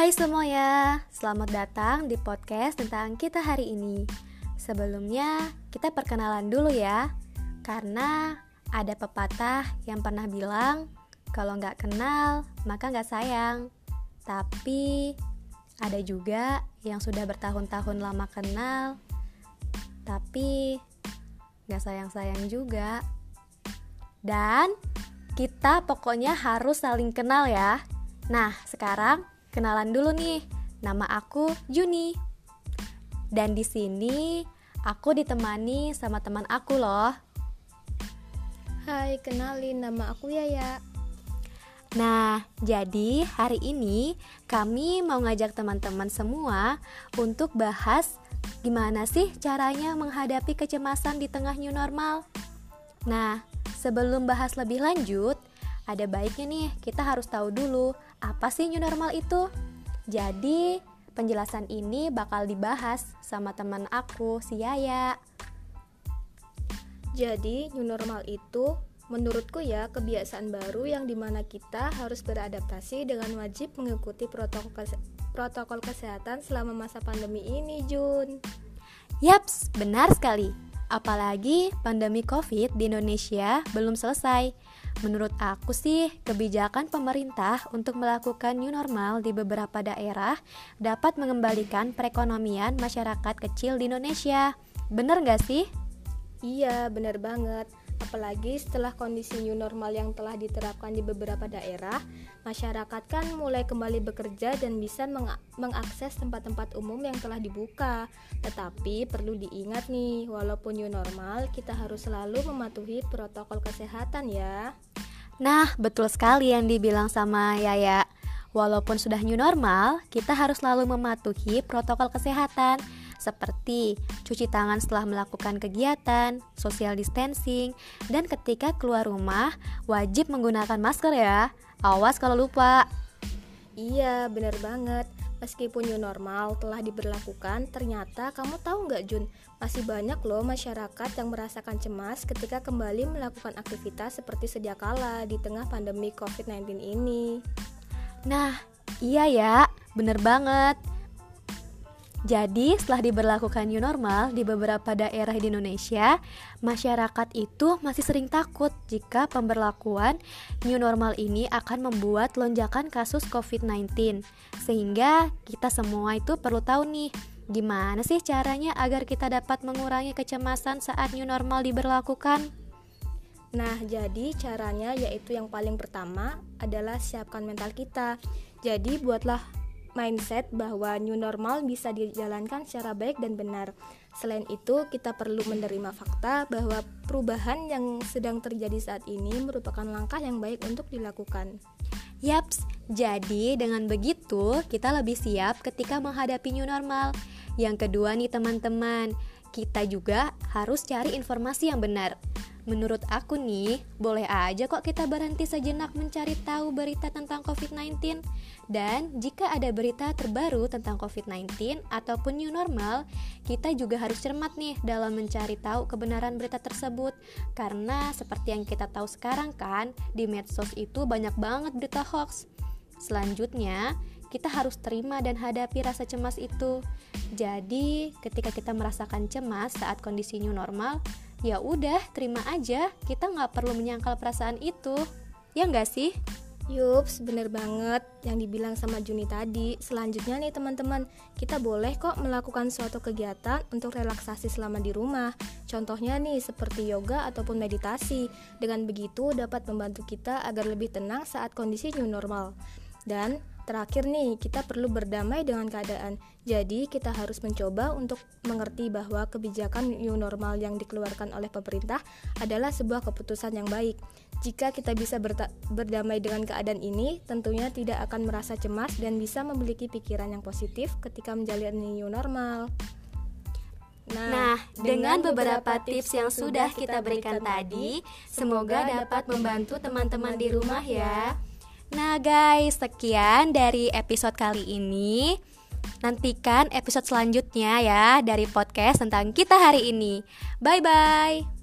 Hai semuanya, selamat datang di podcast tentang kita hari ini. Sebelumnya, kita perkenalan dulu ya, karena ada pepatah yang pernah bilang, kalau nggak kenal, maka nggak sayang. Tapi, ada juga yang sudah bertahun-tahun lama kenal, tapi nggak sayang-sayang juga. Dan, kita pokoknya harus saling kenal ya. Nah, sekarang Kenalan dulu nih, nama aku Juni. Dan di sini aku ditemani sama teman aku loh. Hai, kenalin nama aku Yaya. Nah, jadi hari ini kami mau ngajak teman-teman semua untuk bahas gimana sih caranya menghadapi kecemasan di tengah new normal. Nah, sebelum bahas lebih lanjut, ada baiknya nih kita harus tahu dulu apa sih new normal itu. Jadi, penjelasan ini bakal dibahas sama teman aku, si Yaya. Jadi, new normal itu menurutku ya kebiasaan baru yang di mana kita harus beradaptasi dengan wajib mengikuti protokol kese protokol kesehatan selama masa pandemi ini, Jun. Yaps, benar sekali. Apalagi pandemi COVID di Indonesia belum selesai. Menurut aku sih, kebijakan pemerintah untuk melakukan new normal di beberapa daerah dapat mengembalikan perekonomian masyarakat kecil di Indonesia. Bener gak sih? Iya, bener banget. Apalagi setelah kondisi new normal yang telah diterapkan di beberapa daerah, masyarakat kan mulai kembali bekerja dan bisa meng mengakses tempat-tempat umum yang telah dibuka. Tetapi perlu diingat nih, walaupun new normal, kita harus selalu mematuhi protokol kesehatan ya. Nah, betul sekali yang dibilang sama Yaya. Walaupun sudah new normal, kita harus selalu mematuhi protokol kesehatan seperti cuci tangan setelah melakukan kegiatan, social distancing, dan ketika keluar rumah wajib menggunakan masker ya. Awas kalau lupa. Iya, bener banget. Meskipun new normal telah diberlakukan, ternyata kamu tahu nggak Jun, masih banyak loh masyarakat yang merasakan cemas ketika kembali melakukan aktivitas seperti sedia kala di tengah pandemi COVID-19 ini. Nah, iya ya, bener banget. Jadi, setelah diberlakukan new normal di beberapa daerah di Indonesia, masyarakat itu masih sering takut jika pemberlakuan new normal ini akan membuat lonjakan kasus COVID-19. Sehingga kita semua itu perlu tahu nih, gimana sih caranya agar kita dapat mengurangi kecemasan saat new normal diberlakukan? Nah, jadi caranya yaitu yang paling pertama adalah siapkan mental kita. Jadi, buatlah mindset bahwa new normal bisa dijalankan secara baik dan benar. Selain itu, kita perlu menerima fakta bahwa perubahan yang sedang terjadi saat ini merupakan langkah yang baik untuk dilakukan. Yaps, jadi dengan begitu kita lebih siap ketika menghadapi new normal. Yang kedua nih teman-teman, kita juga harus cari informasi yang benar. Menurut aku nih, boleh aja kok kita berhenti sejenak mencari tahu berita tentang COVID-19. Dan jika ada berita terbaru tentang COVID-19 ataupun new normal, kita juga harus cermat nih dalam mencari tahu kebenaran berita tersebut. Karena seperti yang kita tahu sekarang kan, di medsos itu banyak banget berita hoax. Selanjutnya, kita harus terima dan hadapi rasa cemas itu. Jadi, ketika kita merasakan cemas saat kondisi new normal, ya udah terima aja kita nggak perlu menyangkal perasaan itu ya nggak sih Yups, bener banget yang dibilang sama Juni tadi. Selanjutnya nih teman-teman, kita boleh kok melakukan suatu kegiatan untuk relaksasi selama di rumah. Contohnya nih seperti yoga ataupun meditasi. Dengan begitu dapat membantu kita agar lebih tenang saat kondisi new normal. Dan Terakhir nih, kita perlu berdamai dengan keadaan. Jadi, kita harus mencoba untuk mengerti bahwa kebijakan new normal yang dikeluarkan oleh pemerintah adalah sebuah keputusan yang baik. Jika kita bisa berdamai dengan keadaan ini, tentunya tidak akan merasa cemas dan bisa memiliki pikiran yang positif ketika menjalani new normal. Nah, nah dengan beberapa tips yang sudah kita berikan tadi, semoga dapat membantu teman-teman di rumah ya. Nah guys, sekian dari episode kali ini. Nantikan episode selanjutnya ya dari podcast tentang kita hari ini. Bye bye.